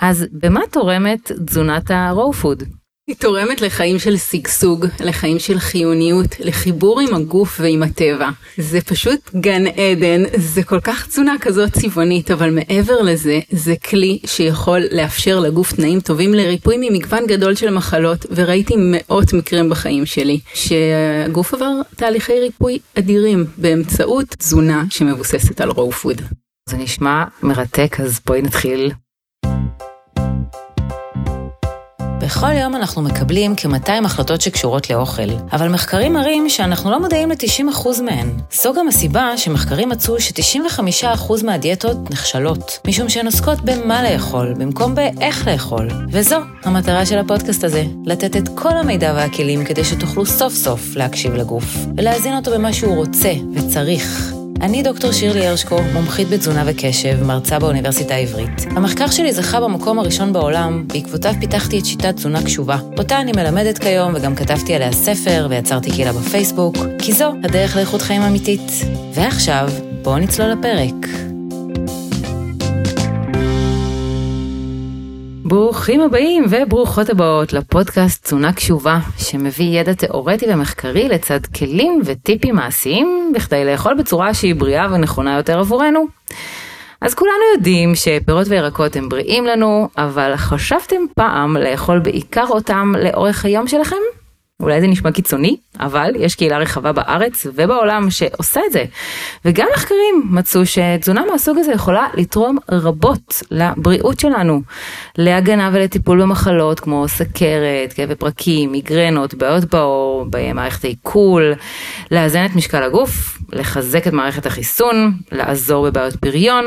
אז במה תורמת תזונת ה-raw food? היא תורמת לחיים של שגשוג, לחיים של חיוניות, לחיבור עם הגוף ועם הטבע. זה פשוט גן עדן, זה כל כך תזונה כזאת צבעונית, אבל מעבר לזה, זה כלי שיכול לאפשר לגוף תנאים טובים לריפוי ממגוון גדול של מחלות, וראיתי מאות מקרים בחיים שלי, שהגוף עבר תהליכי ריפוי אדירים באמצעות תזונה שמבוססת על רואו פוד. זה נשמע מרתק, אז בואי נתחיל. בכל יום אנחנו מקבלים כ-200 החלטות שקשורות לאוכל, אבל מחקרים מראים שאנחנו לא מודעים ל-90% מהן. זו גם הסיבה שמחקרים מצאו ש-95% מהדיאטות נכשלות, משום שהן עוסקות במה לאכול, במקום באיך לאכול. וזו המטרה של הפודקאסט הזה, לתת את כל המידע והכלים כדי שתוכלו סוף סוף להקשיב לגוף, ולהזין אותו במה שהוא רוצה וצריך. אני דוקטור שירלי הרשקו, מומחית בתזונה וקשב, מרצה באוניברסיטה העברית. המחקר שלי זכה במקום הראשון בעולם, בעקבותיו פיתחתי את שיטת תזונה קשובה. אותה אני מלמדת כיום וגם כתבתי עליה ספר ויצרתי קהילה בפייסבוק, כי זו הדרך לאיכות חיים אמיתית. ועכשיו, בואו נצלול לפרק. ברוכים הבאים וברוכות הבאות לפודקאסט תזונה קשובה, שמביא ידע תאורטי ומחקרי לצד כלים וטיפים מעשיים, בכדי לאכול בצורה שהיא בריאה ונכונה יותר עבורנו. אז כולנו יודעים שפירות וירקות הם בריאים לנו, אבל חשבתם פעם לאכול בעיקר אותם לאורך היום שלכם? אולי זה נשמע קיצוני, אבל יש קהילה רחבה בארץ ובעולם שעושה את זה. וגם מחקרים מצאו שתזונה מהסוג הזה יכולה לתרום רבות לבריאות שלנו, להגנה ולטיפול במחלות כמו סכרת, כאבי פרקים, מיגרנות, בעיות בעור, במערכת העיכול, לאזן את משקל הגוף, לחזק את מערכת החיסון, לעזור בבעיות פריון,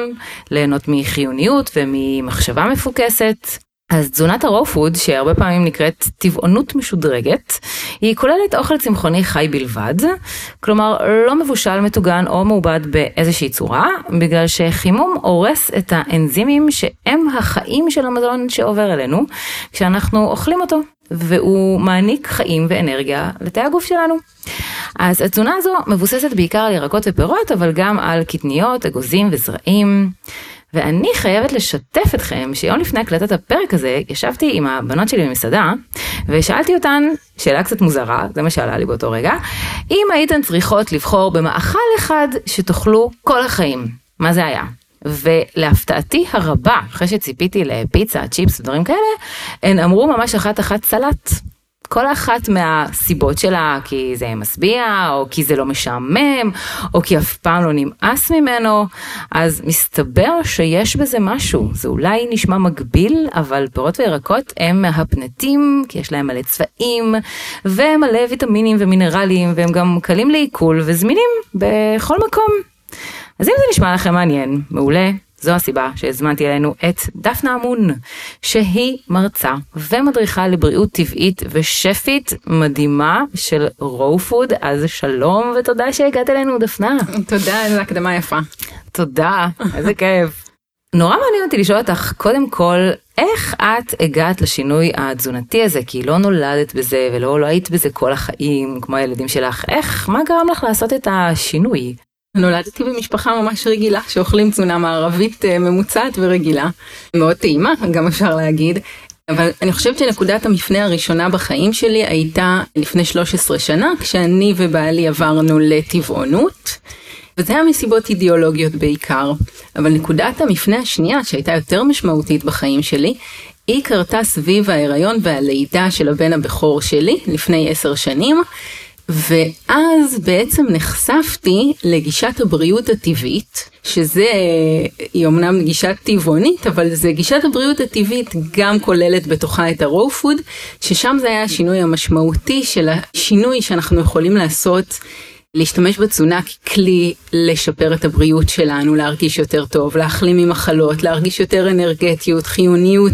ליהנות מחיוניות וממחשבה מפוקסת. אז תזונת הרואו פוד, שהרבה פעמים נקראת טבעונות משודרגת, היא כוללת אוכל צמחוני חי בלבד, כלומר לא מבושל, מטוגן או מעובד באיזושהי צורה, בגלל שחימום הורס את האנזימים שהם החיים של המזון שעובר אלינו, כשאנחנו אוכלים אותו, והוא מעניק חיים ואנרגיה לתאי הגוף שלנו. אז התזונה הזו מבוססת בעיקר על ירקות ופירות, אבל גם על קטניות, אגוזים וזרעים. ואני חייבת לשתף אתכם שיום לפני הקלטת הפרק הזה ישבתי עם הבנות שלי במסעדה ושאלתי אותן שאלה קצת מוזרה, זה מה שעלה לי באותו רגע, אם הייתן צריכות לבחור במאכל אחד שתאכלו כל החיים, מה זה היה? ולהפתעתי הרבה, אחרי שציפיתי לפיצה, צ'יפס ודברים כאלה, הן אמרו ממש אחת אחת סלט. כל אחת מהסיבות שלה, כי זה משביע, או כי זה לא משעמם, או כי אף פעם לא נמאס ממנו, אז מסתבר שיש בזה משהו. זה אולי נשמע מגביל, אבל פירות וירקות הם מהפנטים, כי יש להם מלא צבעים, ומלא ויטמינים ומינרלים, והם גם קלים לעיכול וזמינים בכל מקום. אז אם זה נשמע לכם מעניין, מעולה, זו הסיבה שהזמנתי אלינו את דפנה אמון, שהיא מרצה ומדריכה לבריאות טבעית ושפית מדהימה של רואו פוד, אז שלום ותודה שהגעת אלינו דפנה. תודה, איזה הקדמה יפה. תודה, איזה כיף. נורא מעניין אותי לשאול אותך, קודם כל, איך את הגעת לשינוי התזונתי הזה? כי לא נולדת בזה ולא לא היית בזה כל החיים, כמו הילדים שלך. איך, מה גרם לך לעשות את השינוי? נולדתי במשפחה ממש רגילה שאוכלים תזונה מערבית אה, ממוצעת ורגילה. מאוד טעימה גם אפשר להגיד. אבל אני חושבת שנקודת המפנה הראשונה בחיים שלי הייתה לפני 13 שנה כשאני ובעלי עברנו לטבעונות. וזה היה מסיבות אידיאולוגיות בעיקר. אבל נקודת המפנה השנייה שהייתה יותר משמעותית בחיים שלי היא קרתה סביב ההיריון והלידה של הבן הבכור שלי לפני עשר שנים. ואז בעצם נחשפתי לגישת הבריאות הטבעית, שזה, היא אמנם גישה טבעונית, אבל זה גישת הבריאות הטבעית גם כוללת בתוכה את הרואו פוד, ששם זה היה השינוי המשמעותי של השינוי שאנחנו יכולים לעשות להשתמש בתזונה ככלי לשפר את הבריאות שלנו, להרגיש יותר טוב, להחלים ממחלות, להרגיש יותר אנרגטיות, חיוניות.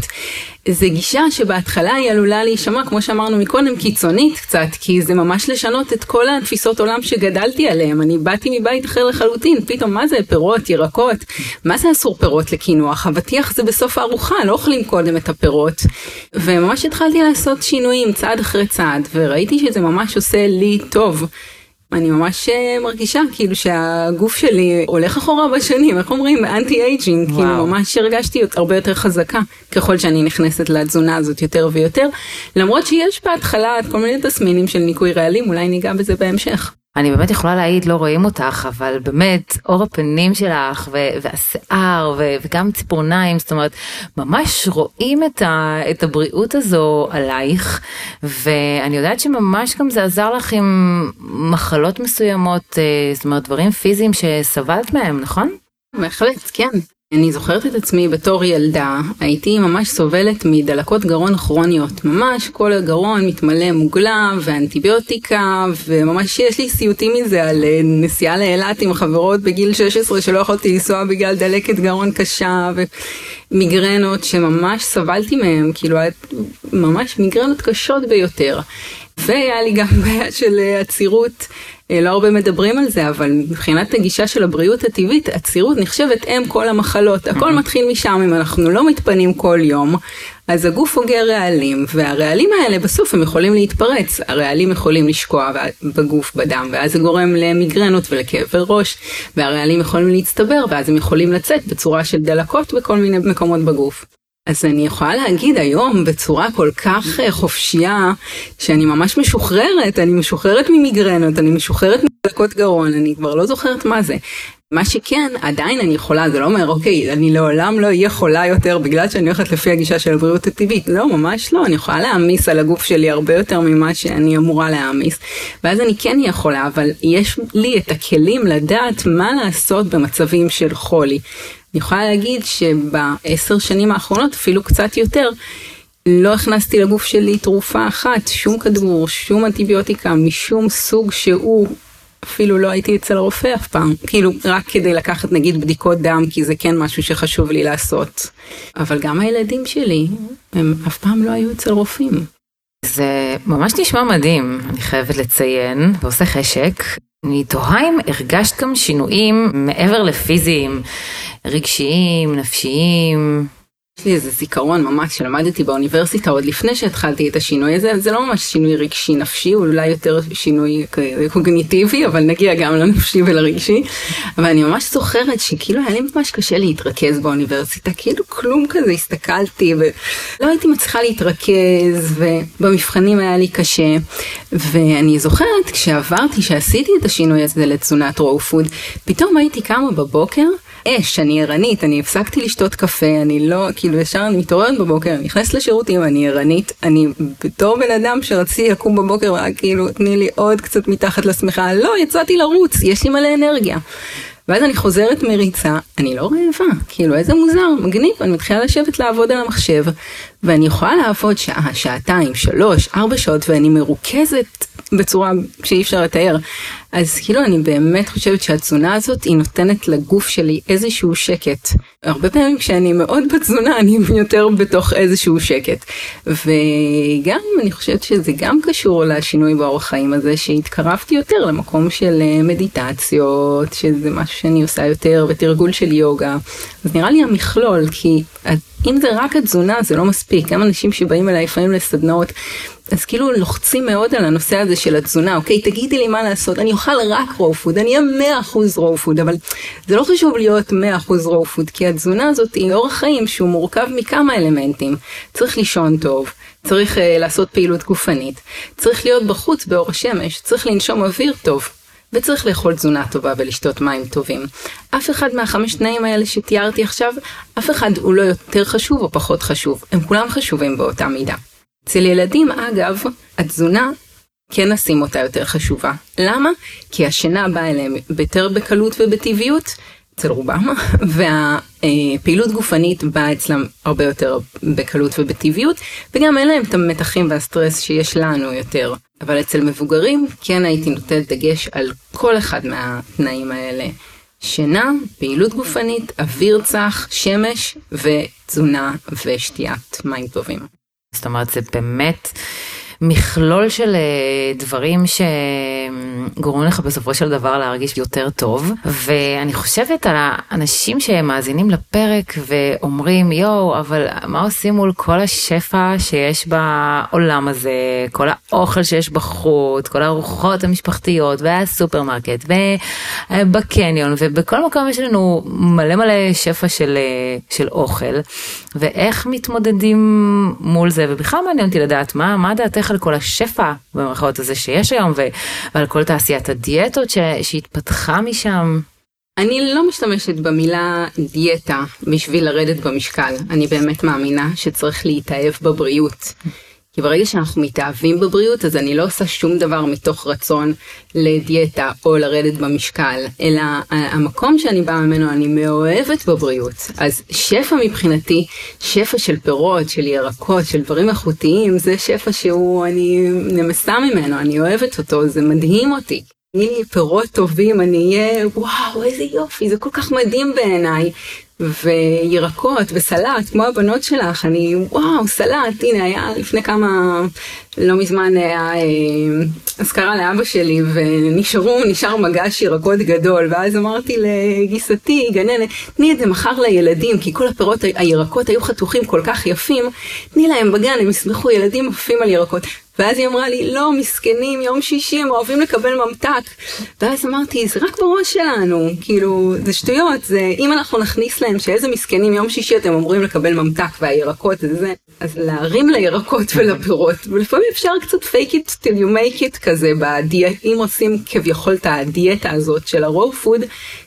זו גישה שבהתחלה היא עלולה להישמע, כמו שאמרנו מקודם, קיצונית קצת, כי זה ממש לשנות את כל התפיסות עולם שגדלתי עליהן. אני באתי מבית אחר לחלוטין, פתאום מה זה פירות, ירקות, מה זה אסור פירות לקינוח? אבטיח זה בסוף הארוחה, לא אוכלים קודם את הפירות. וממש התחלתי לעשות שינויים צעד אחרי צעד, וראיתי שזה ממש עושה לי טוב. אני ממש אה, מרגישה כאילו שהגוף שלי הולך אחורה בשנים, איך אומרים? anti-aging, כאילו ממש הרגשתי הרבה יותר חזקה ככל שאני נכנסת לתזונה הזאת יותר ויותר, למרות שיש בהתחלה כל מיני תסמינים של ניקוי רעלים, אולי ניגע בזה בהמשך. אני באמת יכולה להעיד, לא רואים אותך, אבל באמת, אור הפנים שלך, ו- והשיער, ו- וגם ציפורניים, זאת אומרת, ממש רואים את, ה- את הבריאות הזו עלייך, ואני יודעת שממש גם זה עזר לך עם מחלות מסוימות, אה, זאת אומרת, דברים פיזיים שסבלת מהם, נכון? בהחלט, כן. אני זוכרת את עצמי בתור ילדה, הייתי ממש סובלת מדלקות גרון כרוניות, ממש כל הגרון מתמלא מוגלה ואנטיביוטיקה, וממש יש לי סיוטים מזה על אה, נסיעה לאילת עם חברות בגיל 16 שלא יכולתי לנסוע בגלל דלקת גרון קשה ומיגרנות שממש סבלתי מהם, כאילו ממש מיגרנות קשות ביותר. והיה לי גם בעיה של אה, עצירות. אה, לא הרבה מדברים על זה, אבל מבחינת הגישה של הבריאות הטבעית, עצירות נחשבת אם כל המחלות. הכל מתחיל משם, אם אנחנו לא מתפנים כל יום, אז הגוף אוגר רעלים, והרעלים האלה בסוף הם יכולים להתפרץ. הרעלים יכולים לשקוע בגוף, בדם, ואז זה גורם למיגרנות ולכאבי ראש, והרעלים יכולים להצטבר, ואז הם יכולים לצאת בצורה של דלקות בכל מיני מקומות בגוף. אז אני יכולה להגיד היום בצורה כל כך אה, חופשייה, שאני ממש משוחררת, אני משוחררת ממיגרנות, אני משוחררת מדלקות גרון, אני כבר לא זוכרת מה זה. מה שכן, עדיין אני יכולה, זה לא אומר, אוקיי, אני לעולם לא אהיה חולה יותר בגלל שאני הולכת לפי הגישה של הבריאות הטבעית. לא, ממש לא, אני יכולה להעמיס על הגוף שלי הרבה יותר ממה שאני אמורה להעמיס. ואז אני כן אהיה חולה, אבל יש לי את הכלים לדעת מה לעשות במצבים של חולי. אני יכולה להגיד שבעשר שנים האחרונות, אפילו קצת יותר, לא הכנסתי לגוף שלי תרופה אחת, שום כדור, שום אנטיביוטיקה, משום סוג שהוא, אפילו לא הייתי אצל הרופא אף פעם, כאילו רק כדי לקחת נגיד בדיקות דם, כי זה כן משהו שחשוב לי לעשות. אבל גם הילדים שלי, הם אף פעם לא היו אצל רופאים. זה ממש נשמע מדהים, אני חייבת לציין, ועושה חשק. אני תוהה אם הרגשת גם שינויים מעבר לפיזיים, רגשיים, נפשיים. יש לי איזה זיכרון ממש שלמדתי באוניברסיטה עוד לפני שהתחלתי את השינוי הזה, זה לא ממש שינוי רגשי נפשי, הוא אולי יותר שינוי קוגניטיבי, אבל נגיע גם לנפשי ולרגשי. אבל אני ממש זוכרת שכאילו היה לי ממש קשה להתרכז באוניברסיטה, כאילו כלום כזה הסתכלתי ולא הייתי מצליחה להתרכז, ובמבחנים היה לי קשה. ואני זוכרת כשעברתי, שעשיתי את השינוי הזה לתזונת רואו פוד, פתאום הייתי קמה בבוקר. אש, אני ערנית, אני הפסקתי לשתות קפה, אני לא, כאילו ישר אני מתעוררת בבוקר, אני נכנסת לשירותים, אני ערנית, אני בתור בן אדם שרציתי לקום בבוקר ורק כאילו תני לי עוד קצת מתחת לשמחה, לא, יצאתי לרוץ, יש לי מלא אנרגיה. ואז אני חוזרת מריצה, אני לא רעבה, כאילו איזה מוזר, מגניב, אני מתחילה לשבת לעבוד על המחשב, ואני יכולה לעבוד שעה, שעתיים, שלוש, ארבע שעות, ואני מרוכזת בצורה שאי אפשר לתאר. אז כאילו אני באמת חושבת שהתזונה הזאת היא נותנת לגוף שלי איזשהו שקט. הרבה פעמים כשאני מאוד בתזונה אני יותר בתוך איזשהו שקט. וגם אני חושבת שזה גם קשור לשינוי באורח חיים הזה שהתקרבתי יותר למקום של אה, מדיטציות, שזה משהו שאני עושה יותר, ותרגול של יוגה. אז נראה לי המכלול, כי אם זה רק התזונה זה לא מספיק, גם אנשים שבאים אליי לפעמים לסדנאות, אז כאילו לוחצים מאוד על הנושא הזה של התזונה, אוקיי, תגידי לי מה לעשות, אני אוכל רק raw food, אני אהיה 100% raw food, אבל זה לא חשוב להיות 100% raw food, כי התזונה הזאת היא אורח חיים שהוא מורכב מכמה אלמנטים, צריך לישון טוב. צריך אה, לעשות פעילות גופנית, צריך להיות בחוץ באור השמש, צריך לנשום אוויר טוב, וצריך לאכול תזונה טובה ולשתות מים טובים. אף אחד מהחמש תנאים האלה שתיארתי עכשיו, אף אחד הוא לא יותר חשוב או פחות חשוב, הם כולם חשובים באותה מידה. אצל ילדים אגב, התזונה כן נשים אותה יותר חשובה. למה? כי השינה באה אליהם יותר בקלות ובטבעיות, אצל רובם, והפעילות גופנית באה אצלם הרבה יותר בקלות ובטבעיות, וגם אין להם את המתחים והסטרס שיש לנו יותר. אבל אצל מבוגרים כן הייתי נותנת דגש על כל אחד מהתנאים האלה. שינה, פעילות גופנית, אוויר צח, שמש ותזונה ושתיית מים טובים. זאת אומרת זה באמת מכלול של אה, דברים שגורמים לך בסופו של דבר להרגיש יותר טוב. ואני חושבת על האנשים שמאזינים לפרק ואומרים, יואו, אבל מה עושים מול כל השפע שיש בעולם הזה, כל האוכל שיש בחוץ, כל הארוחות המשפחתיות והסופרמרקט ובקניון ובכל מקום יש לנו מלא מלא שפע של, של אוכל. ואיך מתמודדים מול זה ובכלל מעניין אותי לדעת מה מה דעתך על כל השפע במרכאות הזה שיש היום ועל כל תעשיית הדיאטות ש, שהתפתחה משם. אני לא משתמשת במילה דיאטה בשביל לרדת במשקל אני באמת מאמינה שצריך להתאהב בבריאות. כי ברגע שאנחנו מתאהבים בבריאות אז אני לא עושה שום דבר מתוך רצון לדיאטה או לרדת במשקל, אלא המקום שאני באה ממנו אני מאוהבת בבריאות. אז שפע מבחינתי, שפע של פירות, של ירקות, של דברים איכותיים, זה שפע שהוא, אני נמסה ממנו, אני אוהבת אותו, זה מדהים אותי. תני לי פירות טובים, אני אהיה, וואו, איזה יופי, זה כל כך מדהים בעיניי. וירקות וסלט כמו הבנות שלך אני וואו סלט הנה היה לפני כמה לא מזמן היה אה, אזכרה לאבא שלי ונשארו נשאר מגש ירקות גדול ואז אמרתי לגיסתי גננת תני את זה מחר לילדים כי כל הפירות הירקות היו חתוכים כל כך יפים תני להם בגן הם ישמחו ילדים עפים על ירקות ואז היא אמרה לי, לא, מסכנים, יום שישי הם אוהבים לקבל ממתק. ואז אמרתי, זה רק בראש שלנו, כאילו, זה שטויות, זה, אם אנחנו נכניס להם שאיזה מסכנים, יום שישי אתם אמורים לקבל ממתק והירקות זה זה, אז להרים לירקות ולפירות, ולפעמים אפשר קצת fake it till you make it כזה, בדיאט, אם עושים כביכול את הדיאטה הזאת של ה raw food,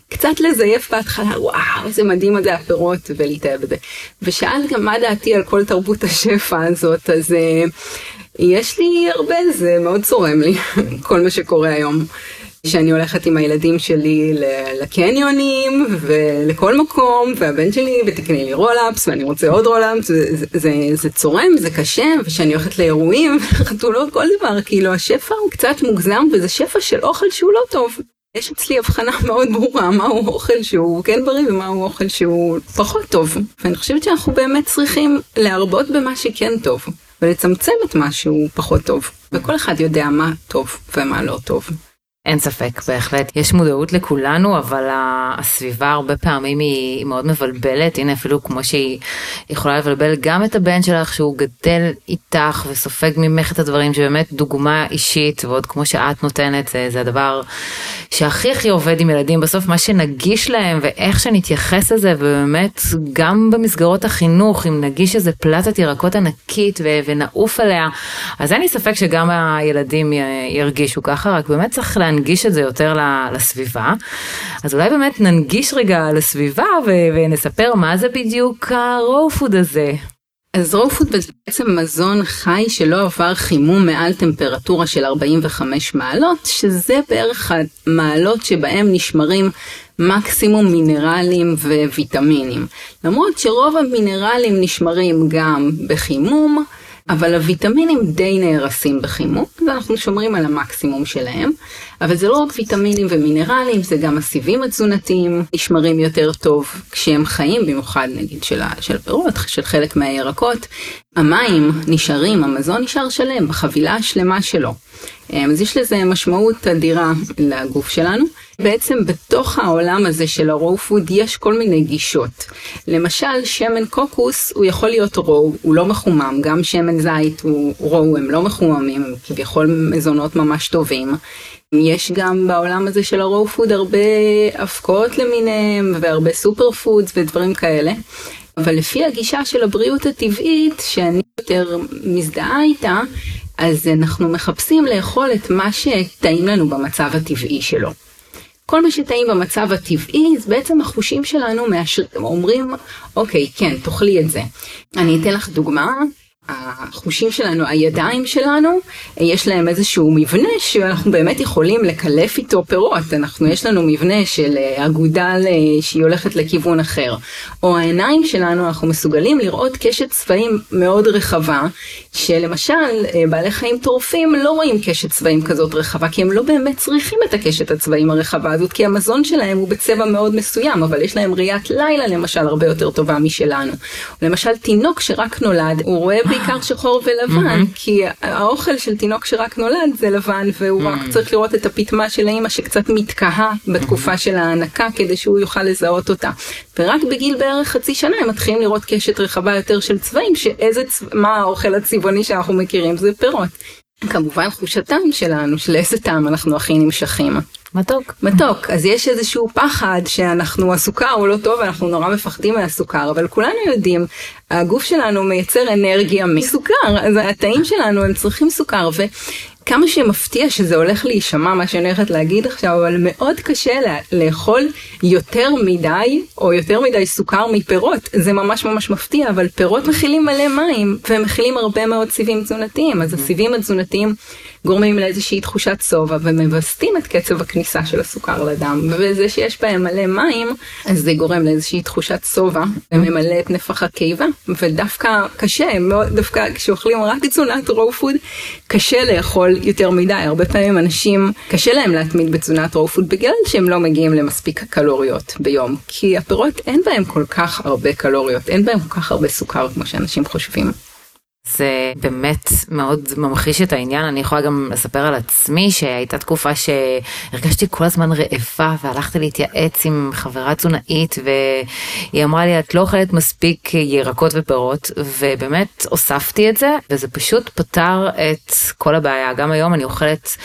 קצת לזייף בהתחלה, וואו, איזה מדהים זה הפירות, ולהתאהב בזה. ושאלת גם מה דעתי על כל תרבות השפע הזאת, אז... אה, יש לי הרבה, זה מאוד צורם לי, כל מה שקורה היום. שאני הולכת עם הילדים שלי לקניונים ולכל מקום והבן שלי ותקני לי roll-ups ואני רוצה עוד roll-ups זה, זה, זה, זה צורם זה קשה ושאני הולכת לאירועים חתונות כל דבר כאילו השפע הוא קצת מוגזם וזה שפע של אוכל שהוא לא טוב. יש אצלי הבחנה מאוד ברורה מהו אוכל שהוא כן בריא ומהו אוכל שהוא פחות טוב ואני חושבת שאנחנו באמת צריכים להרבות במה שכן טוב. ולצמצם את מה שהוא פחות טוב, וכל אחד יודע מה טוב ומה לא טוב. אין ספק, בהחלט. יש מודעות לכולנו, אבל הסביבה הרבה פעמים היא מאוד מבלבלת. הנה, אפילו כמו שהיא יכולה לבלבל גם את הבן שלך, שהוא גדל איתך וסופג ממך את הדברים, שבאמת דוגמה אישית, ועוד כמו שאת נותנת, זה, זה הדבר שהכי הכי עובד עם ילדים. בסוף מה שנגיש להם ואיך שנתייחס לזה, ובאמת גם במסגרות החינוך, אם נגיש איזה פלטת ירקות ענקית ו- ונעוף עליה, אז אין לי ספק שגם הילדים ירגישו ככה, רק באמת צריך להנגיש את זה יותר לסביבה. אז אולי באמת ננגיש רגע לסביבה ו- ונספר מה זה בדיוק ה-raw food הזה. אז food זה בעצם מזון חי שלא עבר חימום מעל טמפרטורה של 45 מעלות, שזה בערך המעלות שבהם נשמרים מקסימום מינרלים וויטמינים. למרות שרוב המינרלים נשמרים גם בחימום, אבל הוויטמינים די נהרסים בחימום, ואנחנו שומרים על המקסימום שלהם. אבל זה לא רק ויטמינים ומינרלים, זה גם הסיבים התזונתיים נשמרים יותר טוב כשהם חיים, במיוחד נגיד של, של פירות, של חלק מהירקות. המים נשארים, המזון נשאר שלם בחבילה השלמה שלו. אז יש לזה משמעות אדירה לגוף שלנו. בעצם בתוך העולם הזה של ה raw food יש כל מיני גישות. למשל שמן קוקוס הוא יכול להיות raw, הוא לא מחומם, גם שמן זית הוא raw, הם לא מחוממים, הם כביכול מזונות ממש טובים. יש גם בעולם הזה של ה raw food הרבה אבקות למיניהם והרבה super foods ודברים כאלה. אבל לפי הגישה של הבריאות הטבעית שאני יותר מזדהה איתה, אז אנחנו מחפשים לאכול את מה שטעים לנו במצב הטבעי שלו. כל מה שטעים במצב הטבעי, זה בעצם החושים שלנו מאשר... אומרים, אוקיי, כן, תאכלי את זה. אני אתן לך דוגמה. החושים שלנו, הידיים שלנו, יש להם איזשהו מבנה שאנחנו באמת יכולים לקלף איתו פירות. אנחנו, יש לנו מבנה של אה, אגודל שהיא הולכת לכיוון אחר. או העיניים שלנו, אנחנו מסוגלים לראות קשת צבעים מאוד רחבה, שלמשל אה, בעלי חיים טורפים לא רואים קשת צבעים כזאת רחבה, כי הם לא באמת צריכים את הקשת הצבעים הרחבה הזאת, כי המזון שלהם הוא בצבע מאוד מסוים, אבל יש להם ראיית לילה למשל הרבה יותר טובה משלנו. למשל תינוק שרק נולד, הוא רואה בעיקר שחור ולבן, כי האוכל של תינוק שרק נולד זה לבן, והוא רק צריך לראות את הפטמה של האמא שקצת מתקהה בתקופה של ההנקה כדי שהוא יוכל לזהות אותה. ורק בגיל בערך חצי שנה הם מתחילים לראות קשת רחבה יותר של צבעים, שאיזה צבע, מה האוכל הצבעוני שאנחנו מכירים זה פירות. כמובן חושתם שלנו, של איזה טעם אנחנו הכי נמשכים. מתוק. מתוק. אז יש איזשהו פחד שאנחנו, הסוכר הוא לא טוב, אנחנו נורא מפחדים מהסוכר, אבל כולנו יודעים, הגוף שלנו מייצר אנרגיה מסוכר, אז התאים שלנו הם צריכים סוכר, וכמה שמפתיע שזה הולך להישמע מה שאני הולכת להגיד עכשיו, אבל מאוד קשה לה, לאכול יותר מדי, או יותר מדי סוכר מפירות, זה ממש ממש מפתיע, אבל פירות מכילים מלא מים, והם מכילים הרבה מאוד סיבים תזונתיים, אז הסיבים התזונתיים גורמים לאיזושהי תחושת שובע ומווסתים את קצב הכניסה של הסוכר לדם. וזה שיש בהם מלא מים אז זה גורם לאיזושהי תחושת שובע וממלא את נפח הקיבה. ודווקא קשה מאוד דווקא כשאוכלים רק תזונת raw food קשה לאכול יותר מדי. הרבה פעמים אנשים קשה להם להתמיד בתזונת raw food בגלל שהם לא מגיעים למספיק קלוריות ביום. כי הפירות אין בהם כל כך הרבה קלוריות אין בהם כל כך הרבה סוכר כמו שאנשים חושבים. זה באמת מאוד ממחיש את העניין. אני יכולה גם לספר על עצמי שהייתה תקופה שהרגשתי כל הזמן רעבה והלכתי להתייעץ עם חברה תזונאית והיא אמרה לי את לא אוכלת מספיק ירקות ופירות ובאמת הוספתי את זה וזה פשוט פתר את כל הבעיה. גם היום אני אוכלת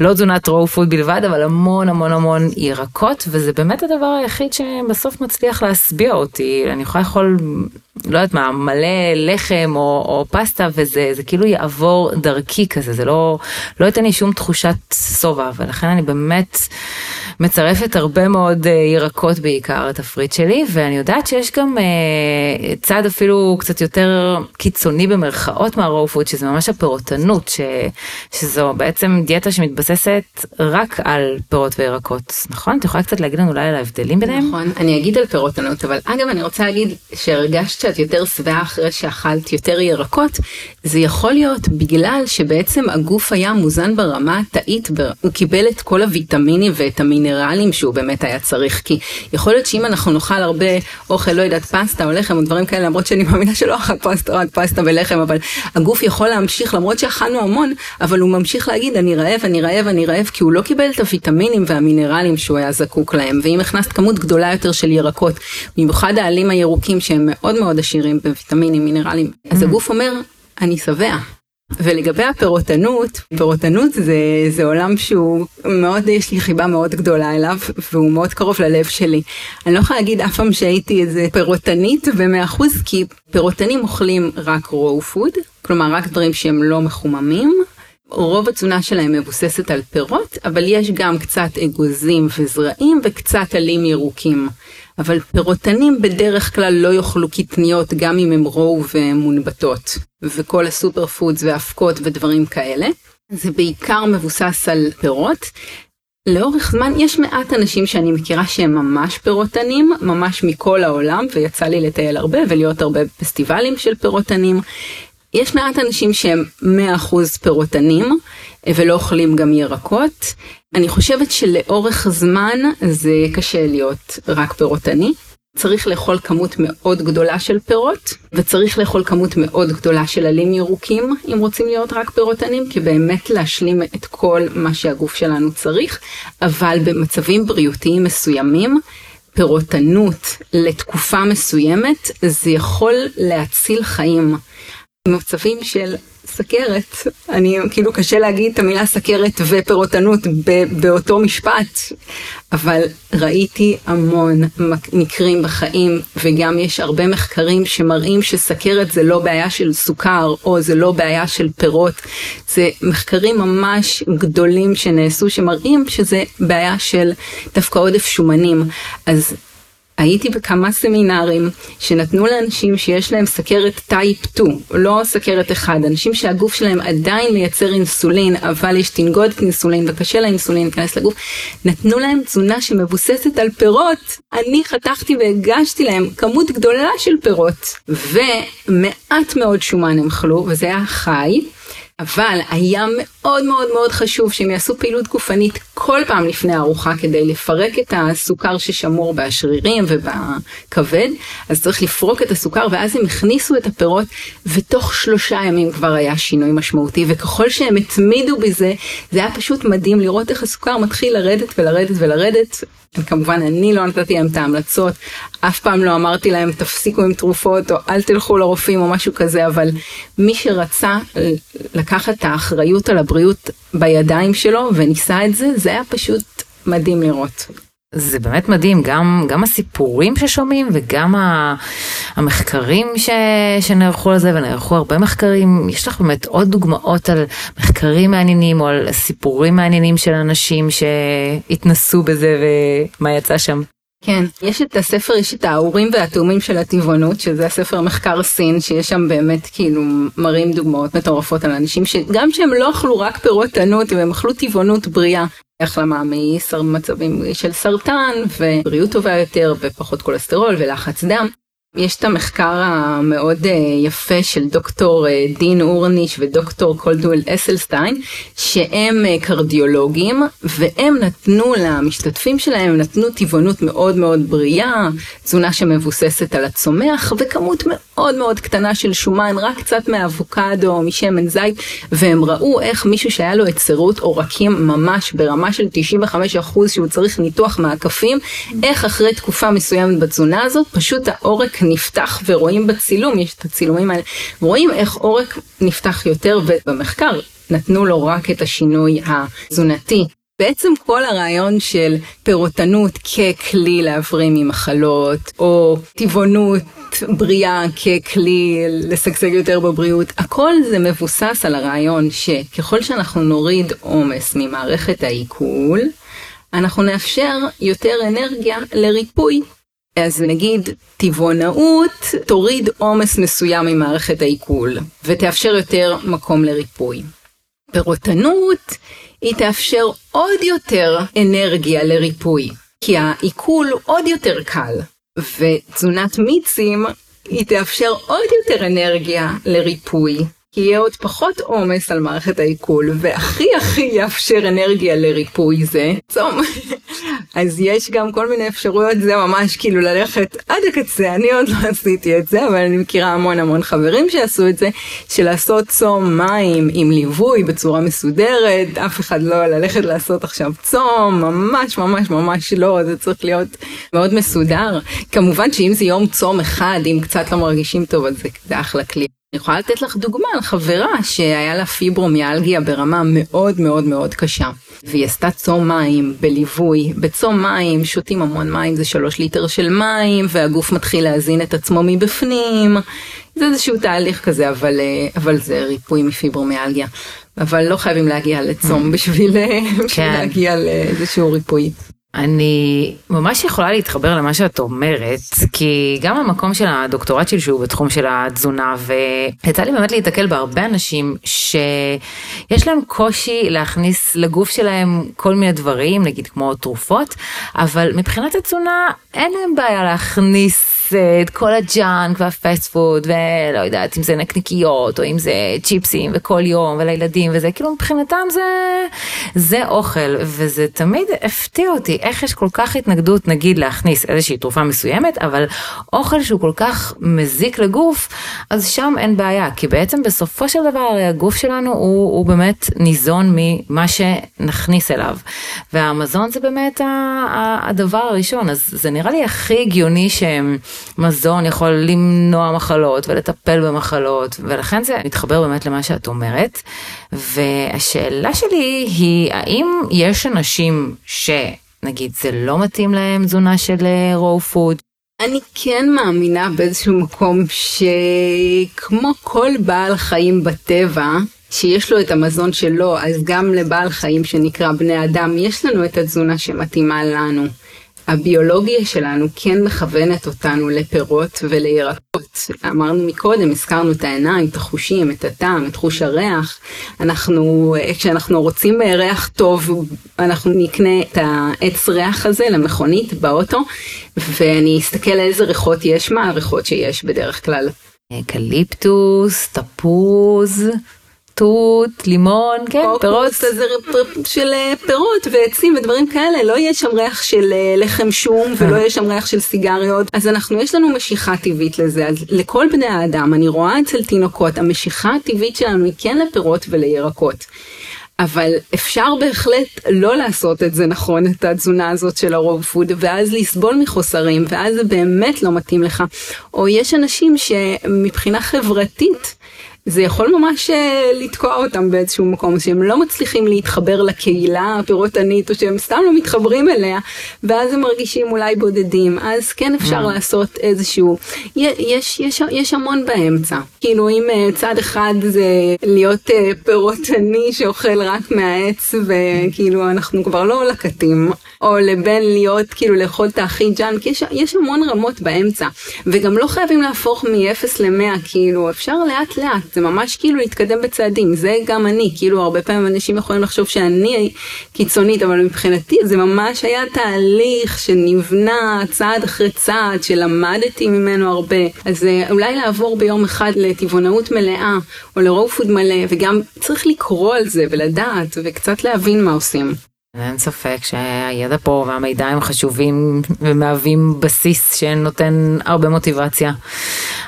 לא תזונת raw food בלבד אבל המון המון המון ירקות וזה באמת הדבר היחיד שבסוף מצליח להשביע אותי. אני יכולה לאכול לא יודעת מה מלא לחם או, או פסטה וזה זה כאילו יעבור דרכי כזה זה לא לא ייתן לי שום תחושת שובע ולכן אני באמת מצרפת הרבה מאוד אה, ירקות בעיקר לתפריט שלי ואני יודעת שיש גם אה, צד אפילו קצת יותר קיצוני במרכאות מה raw food שזה ממש הפירוטנות ש, שזו בעצם דיאטה שמתבססת רק על פירות וירקות. נכון? את יכולה קצת להגיד לנו אולי על ההבדלים ביניהם? נכון אני אגיד על פירוטנות אבל אגב אני רוצה להגיד שהרגשת שאת יותר שבעה אחרי שאכלת יותר ירקות זה יכול להיות בגלל שבעצם הגוף היה מוזן ברמה התאית הוא קיבל את כל הוויטמינים ואת המינרלים שהוא באמת היה צריך כי יכול להיות שאם אנחנו נאכל הרבה אוכל לא יודעת פסטה או לחם או דברים כאלה למרות שאני מאמינה שלא אכל פסטה רק פסטה ולחם אבל הגוף יכול להמשיך למרות שאכלנו המון אבל הוא ממשיך להגיד אני רעב אני רעב אני רעב כי הוא לא קיבל את הוויטמינים והמינרלים שהוא היה זקוק להם. ואם הכנסת כמות גדולה יותר של ירקות במיוחד העלים הירוקים שהם מאוד מאוד עשירים בוויטמינים מינרלים אז הגוף אומר אני שבע ולגבי הפירוטנות, פירוטנות זה, זה עולם שהוא מאוד, יש לי חיבה מאוד גדולה אליו, והוא מאוד קרוב ללב שלי. אני לא יכולה להגיד אף פעם שהייתי איזה פירוטנית במאה אחוז, כי פירוטנים אוכלים רק raw food, כלומר רק דברים שהם לא מחוממים. רוב התזונה שלהם מבוססת על פירות, אבל יש גם קצת אגוזים וזרעים וקצת עלים ירוקים. אבל פירותנים בדרך כלל לא יאכלו קטניות גם אם הם raw ומונבטות, וכל ה super foods ואבקות ודברים כאלה. זה בעיקר מבוסס על פירות. לאורך זמן יש מעט אנשים שאני מכירה שהם ממש פירותנים, ממש מכל העולם, ויצא לי לטייל הרבה ולהיות הרבה פסטיבלים של פירותנים. יש מעט אנשים שהם 100% פירותנים ולא אוכלים גם ירקות. אני חושבת שלאורך זמן זה קשה להיות רק פירותני. צריך לאכול כמות מאוד גדולה של פירות וצריך לאכול כמות מאוד גדולה של עלים ירוקים אם רוצים להיות רק פירותנים כי באמת להשלים את כל מה שהגוף שלנו צריך אבל במצבים בריאותיים מסוימים פירותנות לתקופה מסוימת זה יכול להציל חיים. מצבים של סכרת, אני כאילו קשה להגיד את המילה סכרת ופירוטנות באותו משפט, אבל ראיתי המון מקרים בחיים וגם יש הרבה מחקרים שמראים שסכרת זה לא בעיה של סוכר או זה לא בעיה של פירות, זה מחקרים ממש גדולים שנעשו שמראים שזה בעיה של דווקא עודף שומנים, אז הייתי בכמה סמינרים שנתנו לאנשים שיש להם סכרת טייפ 2, לא סכרת 1, אנשים שהגוף שלהם עדיין מייצר אינסולין, אבל יש תנגודת אינסולין וקשה לאינסולין להיכנס לגוף, נתנו להם תזונה שמבוססת על פירות. אני חתכתי והגשתי להם כמות גדולה של פירות, ומעט מאוד שומן הם אכלו, וזה היה חי. אבל היה מאוד מאוד מאוד חשוב שהם יעשו פעילות גופנית כל פעם לפני הארוחה כדי לפרק את הסוכר ששמור בשרירים ובכבד, אז צריך לפרוק את הסוכר ואז הם הכניסו את הפירות ותוך שלושה ימים כבר היה שינוי משמעותי וככל שהם התמידו בזה זה היה פשוט מדהים לראות איך הסוכר מתחיל לרדת ולרדת ולרדת. כמובן אני לא נתתי להם את ההמלצות, אף פעם לא אמרתי להם תפסיקו עם תרופות או אל תלכו לרופאים או משהו כזה, אבל מי שרצה לקחת את האחריות על הבריאות בידיים שלו וניסה את זה, זה היה פשוט מדהים לראות. זה באמת מדהים, גם, גם הסיפורים ששומעים וגם המחקרים ש, שנערכו על זה, ונערכו הרבה מחקרים, יש לך באמת עוד דוגמאות על מחקרים מעניינים או על סיפורים מעניינים של אנשים שהתנסו בזה ומה יצא שם? כן, יש את הספר, יש את האורים והתאומים של הטבעונות, שזה הספר מחקר סין, שיש שם באמת כאילו מראים דוגמאות מטורפות על אנשים שגם שהם לא אכלו רק פירות תנות, והם אכלו טבעונות בריאה. החלמה מצבים של סרטן ובריאות טובה יותר ופחות כולסטרול ולחץ דם. יש את המחקר המאוד אה, יפה של דוקטור אה, דין אורניש ודוקטור קולדואל אסלסטיין שהם אה, קרדיולוגים והם נתנו למשתתפים שלהם נתנו טבעונות מאוד מאוד בריאה, תזונה שמבוססת על הצומח וכמות מאוד מאוד קטנה של שומן רק קצת מאבוקדו או משמן זית והם ראו איך מישהו שהיה לו היצרות עורקים ממש ברמה של 95% שהוא צריך ניתוח מעקפים איך אחרי תקופה מסוימת בתזונה הזאת פשוט העורק נפתח ורואים בצילום, יש את הצילומים האלה, רואים איך עורק נפתח יותר ובמחקר נתנו לו רק את השינוי התזונתי. בעצם כל הרעיון של פירוטנות ככלי להבריא ממחלות, או טבעונות בריאה ככלי לשגשג יותר בבריאות, הכל זה מבוסס על הרעיון שככל שאנחנו נוריד עומס ממערכת העיכול, אנחנו נאפשר יותר אנרגיה לריפוי. אז נגיד טבעונאות תוריד עומס מסוים ממערכת העיכול ותאפשר יותר מקום לריפוי. פירותנות היא תאפשר עוד יותר אנרגיה לריפוי, כי העיכול עוד יותר קל, ותזונת מיצים היא תאפשר עוד יותר אנרגיה לריפוי, יהיה עוד פחות עומס על מערכת העיכול, והכי הכי יאפשר אנרגיה לריפוי זה צום. אז יש גם כל מיני אפשרויות, זה ממש כאילו ללכת עד הקצה, אני עוד לא עשיתי את זה, אבל אני מכירה המון המון חברים שעשו את זה, של לעשות צום מים עם ליווי בצורה מסודרת, אף אחד לא ללכת לעשות עכשיו צום, ממש ממש ממש לא, זה צריך להיות מאוד מסודר. כמובן שאם זה יום צום אחד, אם קצת לא מרגישים טוב, אז זה אחלה כלי. אני יכולה לתת לך דוגמה על חברה שהיה לה פיברומיאלגיה ברמה מאוד מאוד מאוד קשה. והיא עשתה צום מים בליווי, בצום מים שותים המון מים, זה שלוש ליטר של מים, והגוף מתחיל להזין את עצמו מבפנים. זה איזשהו תהליך כזה, אבל, אה, אבל זה ריפוי מפיברומיאלגיה. אבל לא חייבים להגיע לצום בשביל, כן. בשביל להגיע לאיזשהו ריפוי. אני ממש יכולה להתחבר למה שאת אומרת, כי גם המקום של הדוקטורט שלי שהוא בתחום של התזונה, ויצא לי באמת להתקל בהרבה אנשים שיש להם קושי להכניס לגוף שלהם כל מיני דברים, נגיד כמו תרופות, אבל מבחינת התזונה אין להם בעיה להכניס את כל ה junk וה fast food ולא יודעת אם זה נקניקיות או אם זה צ'יפסים וכל יום ולילדים וזה כאילו מבחינתם זה זה אוכל וזה תמיד הפתיע אותי איך יש כל כך התנגדות נגיד להכניס איזושהי תרופה מסוימת אבל אוכל שהוא כל כך מזיק לגוף אז שם אין בעיה כי בעצם בסופו של דבר הגוף שלנו הוא, הוא באמת ניזון ממה שנכניס אליו והמזון זה באמת הדבר הראשון אז זה נראה לי הכי הגיוני שהם. מזון יכול למנוע מחלות ולטפל במחלות, ולכן זה מתחבר באמת למה שאת אומרת. והשאלה שלי היא, האם יש אנשים שנגיד זה לא מתאים להם תזונה של רואו אה, פוד? אני כן מאמינה באיזשהו מקום שכמו כל בעל חיים בטבע, שיש לו את המזון שלו, אז גם לבעל חיים שנקרא בני אדם, יש לנו את התזונה שמתאימה לנו. הביולוגיה שלנו כן מכוונת אותנו לפירות ולירקות. אמרנו מקודם, הזכרנו את העיניים, את החושים, את הטעם, את חוש הריח. אנחנו, כשאנחנו רוצים ריח טוב, אנחנו נקנה את העץ ריח הזה למכונית באוטו, ואני אסתכל איזה ריחות יש, מה הריחות שיש בדרך כלל. אקליפטוס, תפוז. תות, לימון, כן, פירות. זה של אה, פירות ועצים ודברים כאלה, לא יהיה שם ריח של אה, לחם שום ולא יהיה שם ריח של סיגריות. אז אנחנו, יש לנו משיכה טבעית לזה, אז לכל בני האדם, אני רואה אצל תינוקות, המשיכה הטבעית שלנו היא כן לפירות ולירקות. אבל אפשר בהחלט לא לעשות את זה נכון, את התזונה הזאת של הרוב פוד, ואז לסבול מחוסרים, ואז זה באמת לא מתאים לך. או יש אנשים שמבחינה חברתית, זה יכול ממש אה, לתקוע אותם באיזשהו מקום, שהם לא מצליחים להתחבר לקהילה הפירוטנית, או שהם סתם לא מתחברים אליה, ואז הם מרגישים אולי בודדים. אז כן אפשר לעשות איזשהו, יש, יש, יש המון באמצע. כאילו אם אה, צד אחד זה להיות אה, פירוטני שאוכל רק מהעץ, וכאילו אנחנו כבר לא לקטים, או לבין להיות כאילו לאכול את הכי ג'אנק, יש, יש המון רמות באמצע. וגם לא חייבים להפוך מ-0 ל-100, כאילו אפשר לאט לאט. זה ממש כאילו להתקדם בצעדים, זה גם אני, כאילו הרבה פעמים אנשים יכולים לחשוב שאני קיצונית, אבל מבחינתי זה ממש היה תהליך שנבנה צעד אחרי צעד, שלמדתי ממנו הרבה. אז אה, אולי לעבור ביום אחד לטבעונאות מלאה, או לרוב פוד מלא, וגם צריך לקרוא על זה ולדעת, וקצת להבין מה עושים. אין ספק שהידע פה והמידע הם חשובים ומהווים בסיס שנותן הרבה מוטיבציה.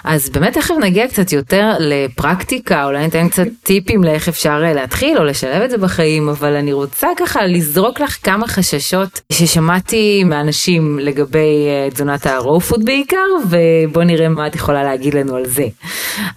אז באמת תכף נגיע קצת יותר לפרקטיקה, אולי ניתן קצת טיפים לאיך אפשר אה, להתחיל או לשלב את זה בחיים, אבל אני רוצה ככה לזרוק לך כמה חששות ששמעתי מאנשים לגבי אה, תזונת הרואו פוד בעיקר, ובוא נראה מה את יכולה להגיד לנו על זה.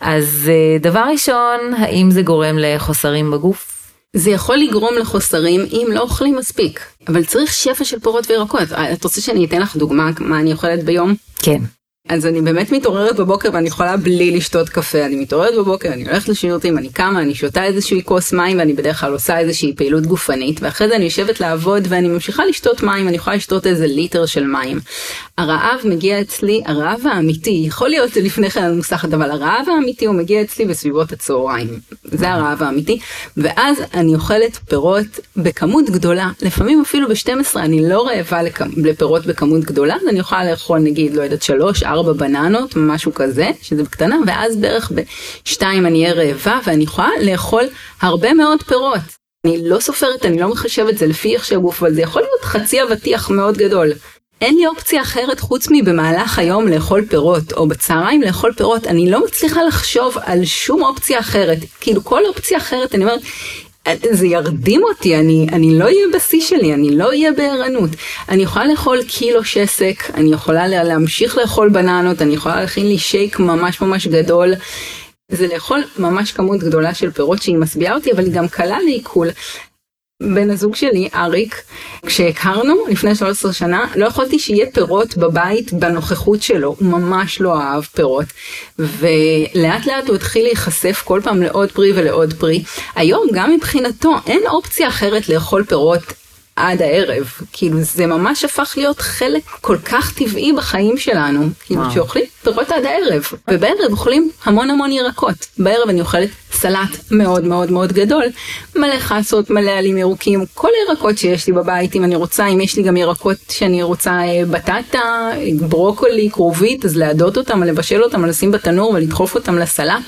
אז אה, דבר ראשון, האם זה גורם לחוסרים בגוף? זה יכול לגרום לחוסרים אם לא אוכלים מספיק, אבל צריך שפע של פירות וירקות. את רוצה שאני אתן לך דוגמה מה אני אוכלת ביום? כן. אז אני באמת מתעוררת בבוקר ואני יכולה בלי לשתות קפה, אני מתעוררת בבוקר, אני הולכת לשירותים, אני קמה, אני שותה איזושהי כוס מים ואני בדרך כלל עושה איזושהי פעילות גופנית, ואחרי זה אני יושבת לעבוד ואני ממשיכה לשתות מים, אני יכולה לשתות איזה ליטר של מים. הרעב מגיע אצלי, הרעב האמיתי, יכול להיות לפני כן מוסחת, אבל הרעב האמיתי הוא מגיע אצלי בסביבות הצהריים. זה הרעב האמיתי, ואז אני אוכלת פירות בכמות גדולה, לפעמים אפילו ב-12 אני לא רעבה. לפירות בכמות גדולה, אז אני יכולה לאכול נגיד, לא יודעת, 3, 4 בננות, משהו כזה, שזה בקטנה, ואז בערך ב-2 אני אהיה רעבה, ואני יכולה לאכול הרבה מאוד פירות. אני לא סופרת, אני לא מחשבת זה לפי איך שהגוף, אבל זה יכול להיות חצי אבטיח מאוד גדול. אין לי אופציה אחרת חוץ מבמהלך היום לאכול פירות, או בצהריים לאכול פירות, אני לא מצליחה לחשוב על שום אופציה אחרת. כאילו כל אופציה אחרת, אני אומרת, זה ירדים אותי, אני, אני לא אהיה בשיא שלי, אני לא אהיה בערנות. אני יכולה לאכול קילו שסק, אני יכולה להמשיך לאכול בננות, אני יכולה להכין לי שייק ממש ממש גדול. זה לאכול ממש כמות גדולה של פירות שהיא משביעה אותי, אבל היא גם קלה לעיכול. בן הזוג שלי, אריק, כשהכרנו לפני 13 שנה, לא יכולתי שיהיה פירות בבית בנוכחות שלו, הוא ממש לא אהב פירות. ולאט לאט הוא התחיל להיחשף כל פעם לעוד פרי ולעוד פרי. היום גם מבחינתו אין אופציה אחרת לאכול פירות עד הערב. כאילו זה ממש הפך להיות חלק כל כך טבעי בחיים שלנו. כאילו שאוכלים פירות עד הערב, ובערב אוכלים המון המון ירקות. בערב אני אוכלת סלט מאוד מאוד מאוד גדול, מלא חסות, מלא עלים ירוקים, כל הירקות שיש לי בבית אם אני רוצה, אם יש לי גם ירקות שאני רוצה בטטה, ברוקולי, כרובית, אז לעדות אותם, לבשל אותם, לשים בתנור ולדחוף אותם לסלט,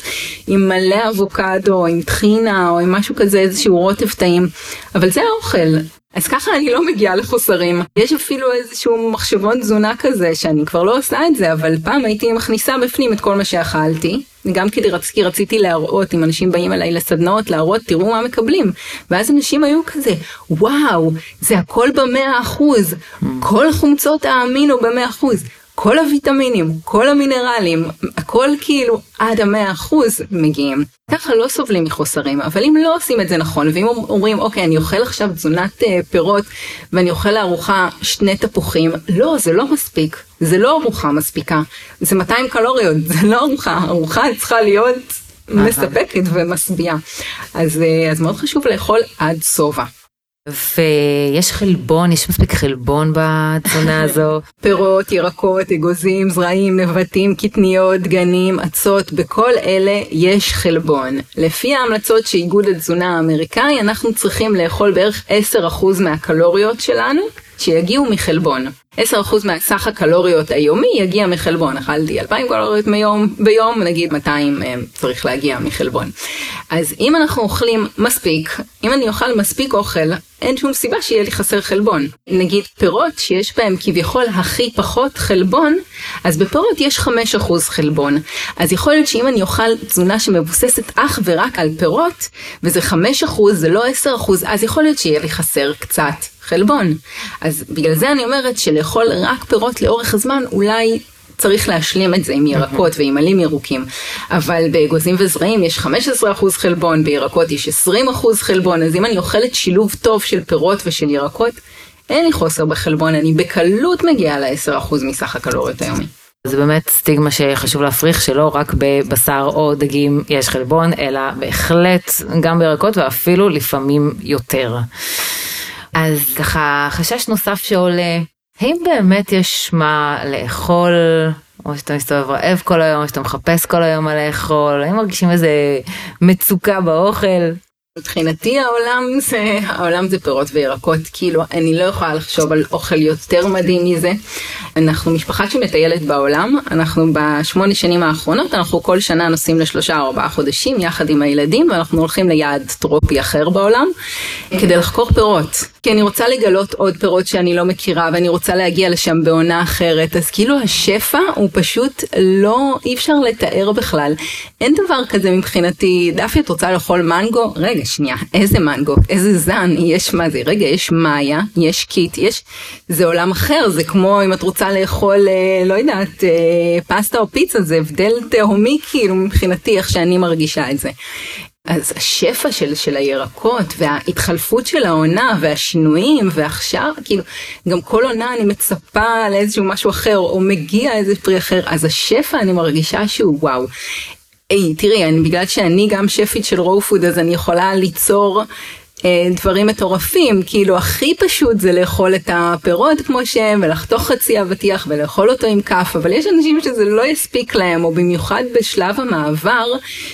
עם מלא אבוקדו, עם טחינה או עם משהו כזה, איזשהו רוטב טעים, אבל זה האוכל. אז ככה אני לא מגיעה לחוסרים. יש אפילו איזשהו מחשבון תזונה כזה שאני כבר לא עושה את זה, אבל פעם הייתי מכניסה בפנים את כל מה שאכלתי. גם כדי רציתי, רציתי להראות, אם אנשים באים אליי לסדנאות, להראות, תראו מה מקבלים. ואז אנשים היו כזה, וואו, זה הכל במאה אחוז, כל חומצות האמינו במאה אחוז. כל הוויטמינים, כל המינרלים, הכל כאילו עד המאה אחוז מגיעים. ככה לא סובלים מחוסרים, אבל אם לא עושים את זה נכון, ואם אומרים, אוקיי, אני אוכל עכשיו תזונת אה, פירות ואני אוכל לארוחה שני תפוחים, לא, זה לא מספיק. זה לא ארוחה מספיקה. זה 200 קלוריות, זה לא ארוחה. ארוחה צריכה להיות מספקת ומשביעה. אז, אה, אז מאוד חשוב לאכול עד שובע. ויש חלבון, יש מספיק חלבון בתזונה הזו. פירות, ירקות, אגוזים, זרעים, נבטים, קטניות, דגנים, אצות, בכל אלה יש חלבון. לפי ההמלצות שאיגוד התזונה האמריקאי, אנחנו צריכים לאכול בערך 10% מהקלוריות שלנו, שיגיעו מחלבון. 10% מהסך הקלוריות היומי יגיע מחלבון, אכלתי 2,000 קלוריות מיום, ביום, נגיד 200 צריך להגיע מחלבון. אז אם אנחנו אוכלים מספיק, אם אני אוכל מספיק אוכל, אין שום סיבה שיהיה לי חסר חלבון. נגיד פירות שיש בהם כביכול הכי פחות חלבון, אז בפירות יש 5% חלבון. אז יכול להיות שאם אני אוכל תזונה שמבוססת אך ורק על פירות, וזה 5% זה לא 10%, אז יכול להיות שיהיה לי חסר קצת חלבון. אז בגלל זה אני אומרת שלאכול רק פירות לאורך הזמן אולי צריך להשלים את זה עם ירקות ועם עלים ירוקים. אבל באגוזים וזרעים יש 15% חלבון, בירקות יש 20% חלבון, אז אם אני אוכלת שילוב טוב של פירות ושל ירקות, אין לי חוסר בחלבון, אני בקלות מגיעה ל-10% מסך הקלוריות היומי. זה באמת סטיגמה שחשוב להפריך שלא רק בבשר או דגים יש חלבון, אלא בהחלט גם בירקות ואפילו לפעמים יותר. אז ככה חשש נוסף שעולה, האם באמת יש מה לאכול, או שאתה מסתובב רעב כל היום, או שאתה מחפש כל היום מה לאכול, האם מרגישים איזה מצוקה באוכל? מבחינתי העולם זה, העולם זה פירות וירקות, כאילו אני לא יכולה לחשוב על אוכל יותר מדהים מזה. אנחנו משפחה שמטיילת בעולם, אנחנו בשמונה שנים האחרונות, אנחנו כל שנה נוסעים לשלושה ארבעה חודשים יחד עם הילדים, ואנחנו הולכים ליעד טרופי אחר בעולם, כדי לחקור פירות. כי אני רוצה לגלות עוד פירות שאני לא מכירה, ואני רוצה להגיע לשם בעונה אחרת, אז כאילו השפע הוא פשוט לא, אי אפשר לתאר בכלל. אין דבר כזה מבחינתי, דפי את רוצה לאכול מנגו? רגע, שנייה, איזה מנגו, איזה זן, יש מה זה, רגע, יש מאיה, יש קיט, יש, זה עולם אחר, זה כמו אם את רוצה לאכול, אה, לא יודעת, אה, פסטה או פיצה, זה הבדל תהומי כאילו מבחינתי, איך שאני מרגישה את זה. אז השפע של, של הירקות וההתחלפות של העונה והשינויים ועכשיו כאילו גם כל עונה אני מצפה לאיזשהו משהו אחר או מגיע איזה פרי אחר אז השפע אני מרגישה שהוא וואו. היי תראי אני, בגלל שאני גם שפית של raw food אז אני יכולה ליצור דברים מטורפים, כאילו הכי פשוט זה לאכול את הפירות כמו שהם ולחתוך חצי אבטיח ולאכול אותו עם כף, אבל יש אנשים שזה לא יספיק להם, או במיוחד בשלב המעבר,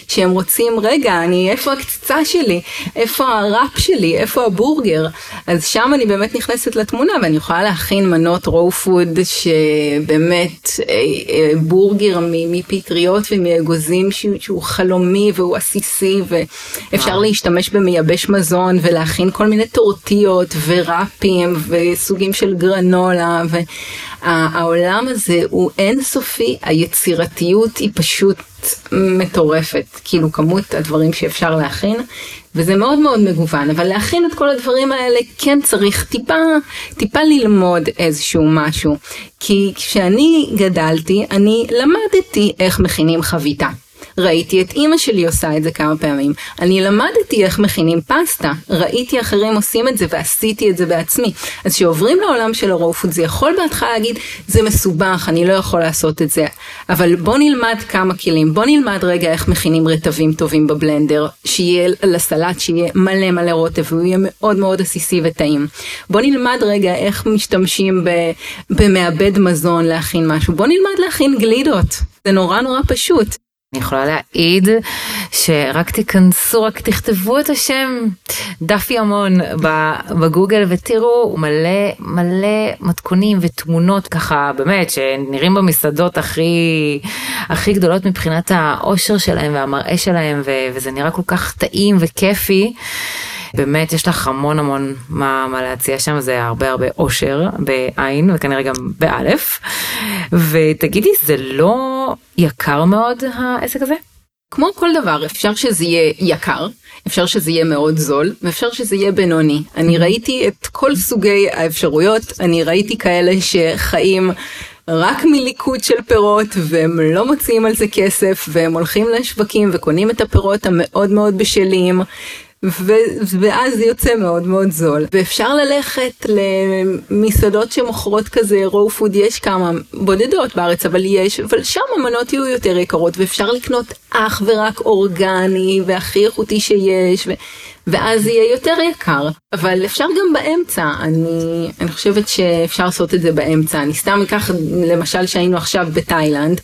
שהם רוצים, רגע, אני, איפה הקציצה שלי? איפה ה wrap שלי? איפה הבורגר? אז שם אני באמת נכנסת לתמונה ואני יכולה להכין מנות raw food שבאמת אה, אה, בורגר מפטריות ומאגוזים שהוא חלומי והוא עסיסי ואפשר להשתמש במייבש מזון. ולהכין כל מיני טורטיות וראפים וסוגים של גרנולה והעולם הזה הוא אינסופי, היצירתיות היא פשוט מטורפת, כאילו כמות הדברים שאפשר להכין וזה מאוד מאוד מגוון, אבל להכין את כל הדברים האלה כן צריך טיפה, טיפה ללמוד איזשהו משהו, כי כשאני גדלתי אני למדתי איך מכינים חביתה. ראיתי את אימא שלי עושה את זה כמה פעמים. אני למדתי איך מכינים פסטה, ראיתי אחרים עושים את זה ועשיתי את זה בעצמי. אז כשעוברים לעולם של הרואו זה יכול בהתחלה להגיד זה מסובך, אני לא יכול לעשות את זה. אבל בוא נלמד כמה כלים, בוא נלמד רגע איך מכינים רטבים טובים בבלנדר, שיהיה לסלט שיהיה מלא מלא רוטב והוא יהיה מאוד מאוד עסיסי וטעים. בוא נלמד רגע איך משתמשים במעבד מזון להכין משהו, בוא נלמד להכין גלידות, זה נורא נורא פשוט. אני יכולה להעיד שרק תיכנסו, רק תכתבו את השם דפי המון בגוגל ותראו מלא מלא מתכונים ותמונות ככה באמת שנראים במסעדות הכי הכי גדולות מבחינת האושר שלהם והמראה שלהם וזה נראה כל כך טעים וכיפי. באמת יש לך המון המון מה, מה להציע שם, זה הרבה הרבה אושר בעין וכנראה גם באלף. ותגידי, זה לא יקר מאוד העסק הזה? כמו כל דבר, אפשר שזה יהיה יקר, אפשר שזה יהיה מאוד זול, ואפשר שזה יהיה בינוני. אני ראיתי את כל סוגי האפשרויות, אני ראיתי כאלה שחיים רק מליקוד של פירות והם לא מוציאים על זה כסף והם הולכים לשווקים וקונים את הפירות המאוד מאוד בשלים ו- ואז זה יוצא מאוד מאוד זול. ואפשר ללכת למסעדות שמוכרות כזה רואו פוד, יש כמה בודדות בארץ, אבל יש, אבל שם המנות יהיו יותר יקרות, ואפשר לקנות אך ורק אורגני והכי איכותי שיש. ו- ואז יהיה יותר יקר, אבל אפשר גם באמצע, אני, אני חושבת שאפשר לעשות את זה באמצע, אני סתם אקח למשל שהיינו עכשיו בתאילנד,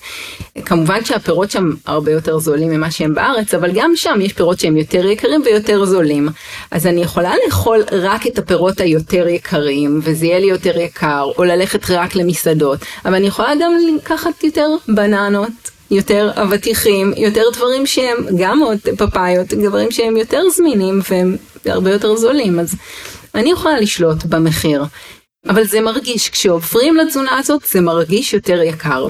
כמובן שהפירות שם הרבה יותר זולים ממה שהם בארץ, אבל גם שם יש פירות שהם יותר יקרים ויותר זולים, אז אני יכולה לאכול רק את הפירות היותר יקרים, וזה יהיה לי יותר יקר, או ללכת רק למסעדות, אבל אני יכולה גם לקחת יותר בננות. יותר אבטיחים, יותר דברים שהם גם עוד פפאיות, דברים שהם יותר זמינים והם הרבה יותר זולים, אז אני יכולה לשלוט במחיר. אבל זה מרגיש, כשעוברים לתזונה הזאת זה מרגיש יותר יקר.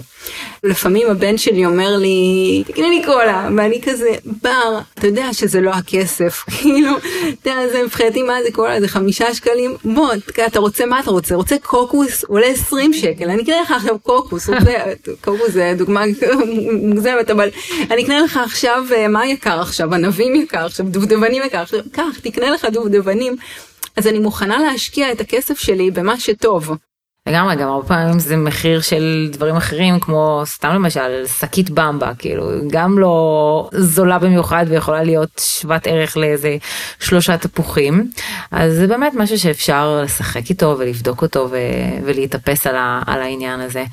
לפעמים הבן שלי אומר לי, תקנה לי קולה, ואני כזה, בר, אתה יודע שזה לא הכסף, כאילו, אתה יודע, זה מבחינתי מה זה קולה, זה חמישה שקלים, בוא, אתה רוצה מה אתה רוצה, רוצה קוקוס, עולה 20 שקל, אני אקנה לך עכשיו קוקוס, קוקוס זה דוגמה מוגזמת, אבל אני אקנה לך עכשיו, אה, מה יקר עכשיו, ענבים יקר עכשיו, דובדבנים יקר עכשיו, קח, תקנה לך דובדבנים. אז אני מוכנה להשקיע את הכסף שלי במה שטוב. לגמרי, גם הרבה פעמים זה מחיר של דברים אחרים כמו סתם למשל שקית במבה כאילו גם לא זולה במיוחד ויכולה להיות שוות ערך לאיזה שלושה תפוחים אז זה באמת משהו שאפשר לשחק איתו ולבדוק אותו ו- ולהתאפס על, ה- על העניין הזה.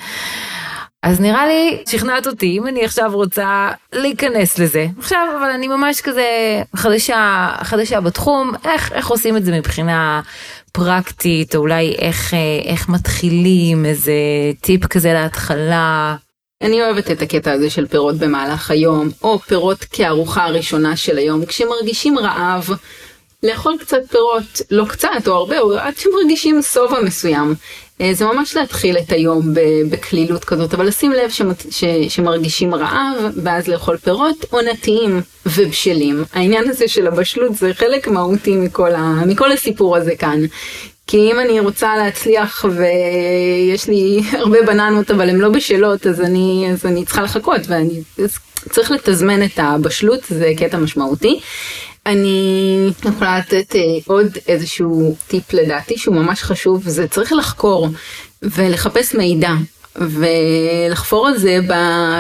אז נראה לי שכנעת אותי אם אני עכשיו רוצה להיכנס לזה עכשיו אבל אני ממש כזה חדשה חדשה בתחום איך איך עושים את זה מבחינה פרקטית או אולי איך איך מתחילים איזה טיפ כזה להתחלה. אני אוהבת את הקטע הזה של פירות במהלך היום או פירות כארוחה הראשונה של היום כשמרגישים רעב. לאכול קצת פירות, לא קצת או הרבה, או עד שמרגישים שובע מסוים. אה, זה ממש להתחיל את היום בקלילות כזאת, אבל לשים לב שמת, ש, שמרגישים רעב, ואז לאכול פירות עונתיים ובשלים. העניין הזה של הבשלות זה חלק מהותי מכל, ה, מכל הסיפור הזה כאן. כי אם אני רוצה להצליח ויש לי הרבה בננות אבל הן לא בשלות אז אני אז אני צריכה לחכות ואני צריך לתזמן את הבשלות זה קטע משמעותי. אני יכולה לתת אה, עוד איזשהו טיפ לדעתי שהוא ממש חשוב זה צריך לחקור ולחפש מידע ולחפור על זה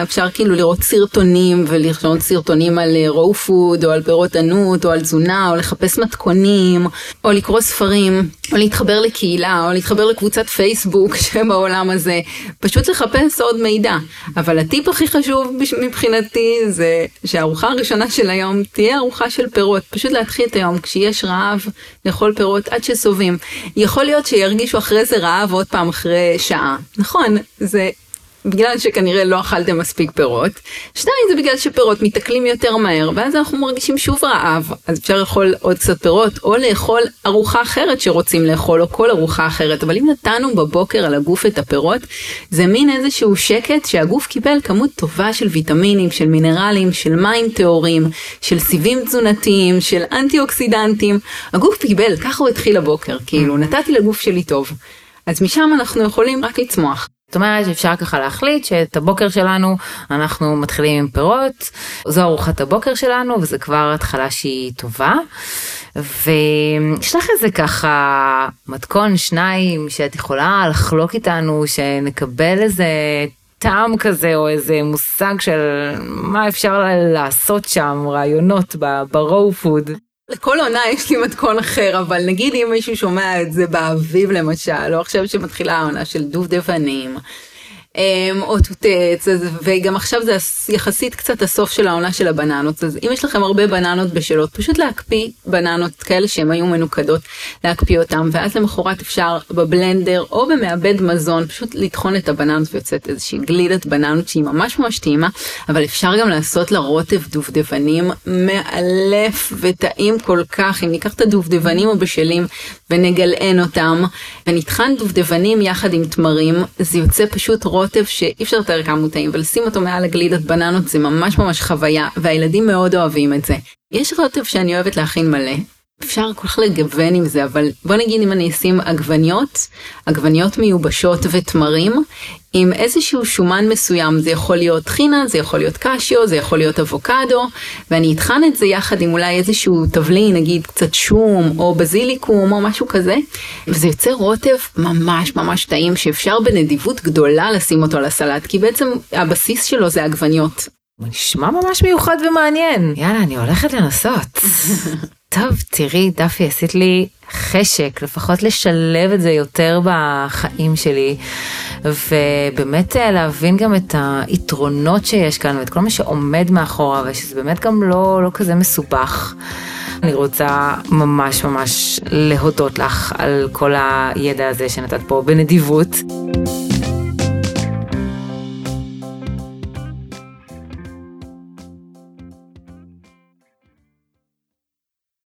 אפשר כאילו לראות סרטונים ולראות סרטונים על רו פוד או על פירות ענות או על תזונה או לחפש מתכונים או לקרוא ספרים או להתחבר לקהילה או להתחבר לקבוצת פייסבוק שבעולם הזה. פשוט לחפש עוד מידע. אבל הטיפ הכי חשוב מבחינתי זה שהארוחה הראשונה של היום תהיה ארוחה של פירות. פשוט להתחיל את היום כשיש רעב לאכול פירות עד שסובים. יכול להיות שירגישו אחרי זה רעב עוד פעם אחרי שעה. נכון זה בגלל שכנראה לא אכלתם מספיק פירות. שתיים זה בגלל שפירות מתעכלים יותר מהר ואז אנחנו מרגישים שוב רעב אז אפשר לאכול עוד קצת פירות או לאכול ארוחה אחרת שרוצים לאכול או כל ארוחה אחרת אבל אם נתנו בבוקר על הגוף את הפירות זה מין איזשהו שקט שהגוף קיבל כמות טובה של ויטמינים של מינרלים של מים טהורים של סיבים תזונתיים של אנטי אוקסידנטים הגוף קיבל ככה הוא התחיל הבוקר כאילו נתתי לגוף שלי טוב. אז משם אנחנו יכולים רק לצמוח. זאת אומרת שאפשר ככה להחליט שאת הבוקר שלנו אנחנו מתחילים עם פירות, זו ארוחת הבוקר שלנו וזה כבר התחלה שהיא טובה. ויש לך איזה ככה מתכון שניים שאת יכולה לחלוק איתנו שנקבל איזה טעם כזה או איזה מושג של מה אפשר לעשות שם רעיונות ברואו פוד. לכל עונה יש לי מתכון אחר, אבל נגיד אם מישהו שומע את זה באביב למשל, או עכשיו שמתחילה העונה של דובדבנים, או טוטץ, וגם עכשיו זה יחסית קצת הסוף של העונה של הבננות, אז אם יש לכם הרבה בננות בשלות, פשוט להקפיא בננות כאלה שהן היו מנוקדות, להקפיא אותן, ואז למחרת אפשר בבלנדר או במעבד מזון, פשוט לטחון את הבננות ויוצאת איזושהי גלידת בננות שהיא ממש ממש טעימה, אבל אפשר גם לעשות לה רוטב דובדבנים מאלף וטעים כל כך, אם ניקח את הדובדבנים הבשלים ונגלען אותם, ונטחן דובדבנים יחד עם תמרים, זה יוצא פשוט רוטב. רוטב שאי אפשר לתאר כמה הוא טעים ולשים אותו מעל הגלידת בננות זה ממש ממש חוויה והילדים מאוד אוהבים את זה. יש רוטב שאני אוהבת להכין מלא. אפשר כל כך לגוון עם זה אבל בוא נגיד אם אני אשים עגבניות, עגבניות מיובשות ותמרים עם איזשהו שומן מסוים, זה יכול להיות טחינה, זה יכול להיות קשיו, זה יכול להיות אבוקדו, ואני אטחן את זה יחד עם אולי איזשהו תבלין, נגיד קצת שום או בזיליקום או משהו כזה, וזה יוצר רוטב ממש ממש טעים שאפשר בנדיבות גדולה לשים אותו על הסלט, כי בעצם הבסיס שלו זה עגבניות. נשמע ממש מיוחד ומעניין. יאללה, אני הולכת לנסות. טוב, תראי, דפי, עשית לי חשק, לפחות לשלב את זה יותר בחיים שלי, ובאמת אה, להבין גם את היתרונות שיש כאן ואת כל מה שעומד מאחורה, ושזה באמת גם לא, לא כזה מסובך. אני רוצה ממש ממש להודות לך על כל הידע הזה שנתת פה בנדיבות.